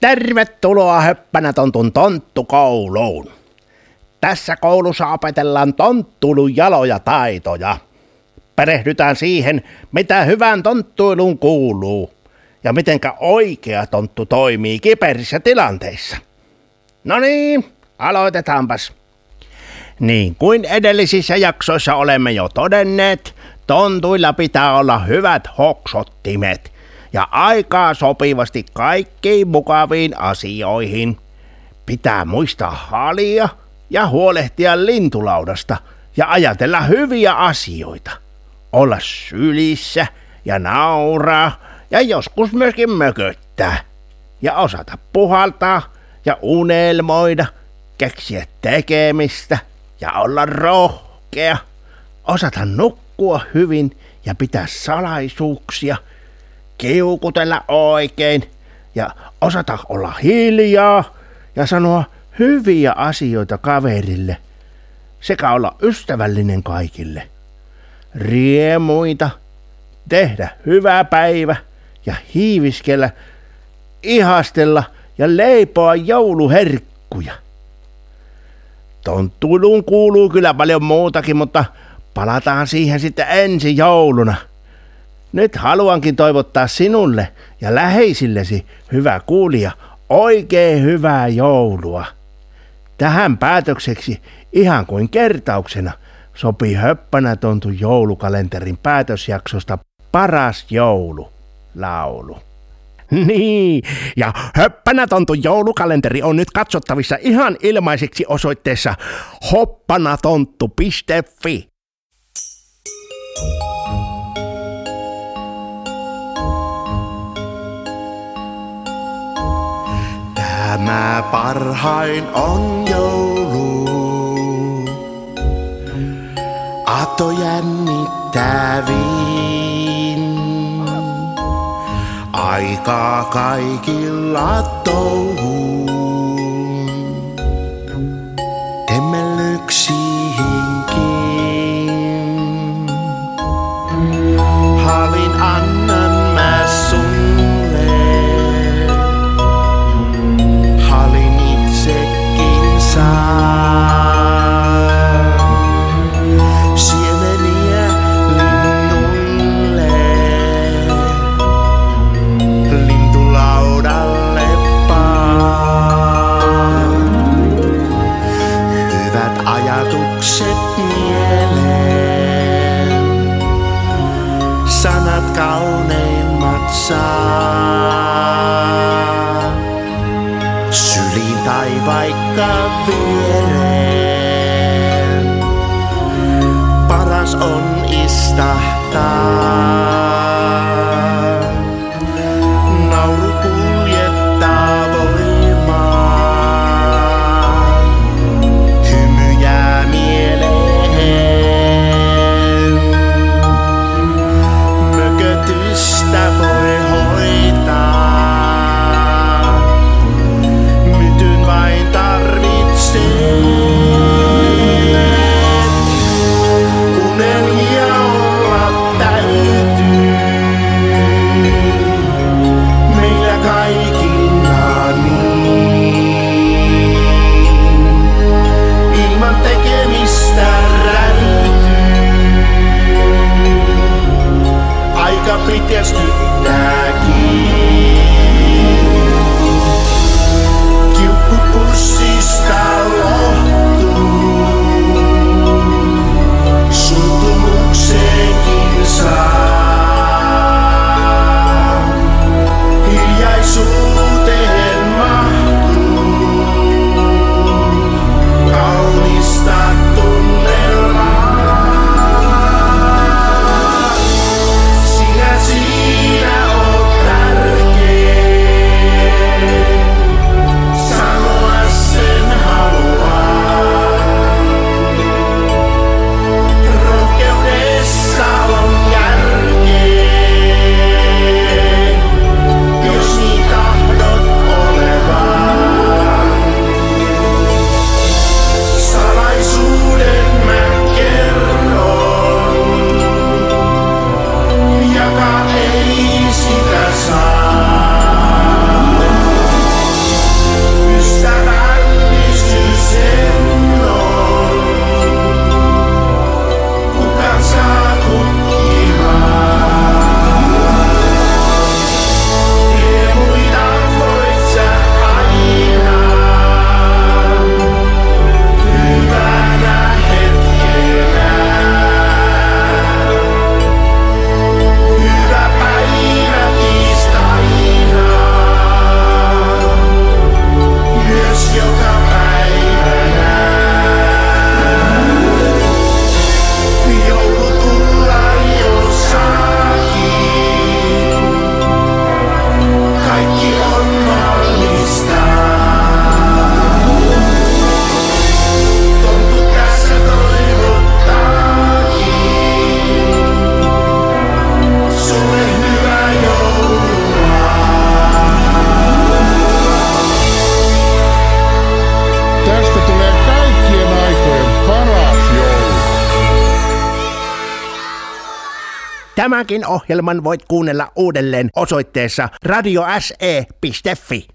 Tervetuloa Höppänä tontun tonttukouluun. Tässä koulussa opetellaan tonttulun jaloja taitoja. Perehdytään siihen, mitä hyvän tonttuilun kuuluu ja mitenkä oikea tonttu toimii kiperissä tilanteissa. No niin, aloitetaanpas. Niin kuin edellisissä jaksoissa olemme jo todenneet, tontuilla pitää olla hyvät hoksottimet ja aikaa sopivasti kaikkiin mukaviin asioihin. Pitää muistaa halia ja huolehtia lintulaudasta ja ajatella hyviä asioita. Olla sylissä ja nauraa ja joskus myöskin mököttää. Ja osata puhaltaa ja unelmoida, keksiä tekemistä ja olla rohkea. Osata nukkua hyvin ja pitää salaisuuksia, kiukutella oikein ja osata olla hiljaa ja sanoa hyviä asioita kaverille sekä olla ystävällinen kaikille. Riemuita, tehdä hyvä päivä ja hiiviskellä, ihastella ja leipoa jouluherkkuja. Tonttuiluun kuuluu kyllä paljon muutakin, mutta palataan siihen sitten ensi jouluna. Nyt haluankin toivottaa sinulle ja läheisillesi, hyvä kuulija, oikein hyvää joulua. Tähän päätökseksi ihan kuin kertauksena sopii höppänä tontu joulukalenterin päätösjaksosta paras joulu laulu. Niin, ja höppänä tontu joulukalenteri on nyt katsottavissa ihan ilmaiseksi osoitteessa hoppanatonttu.fi. Tämä parhain on joulu. Ato jännittävin. Aikaa kaikilla touhuun. Kauneimmat saa. Syliin tai vaikka viereen. Paras on istahtaa. yesterday Tämänkin ohjelman voit kuunnella uudelleen osoitteessa radiose.fi.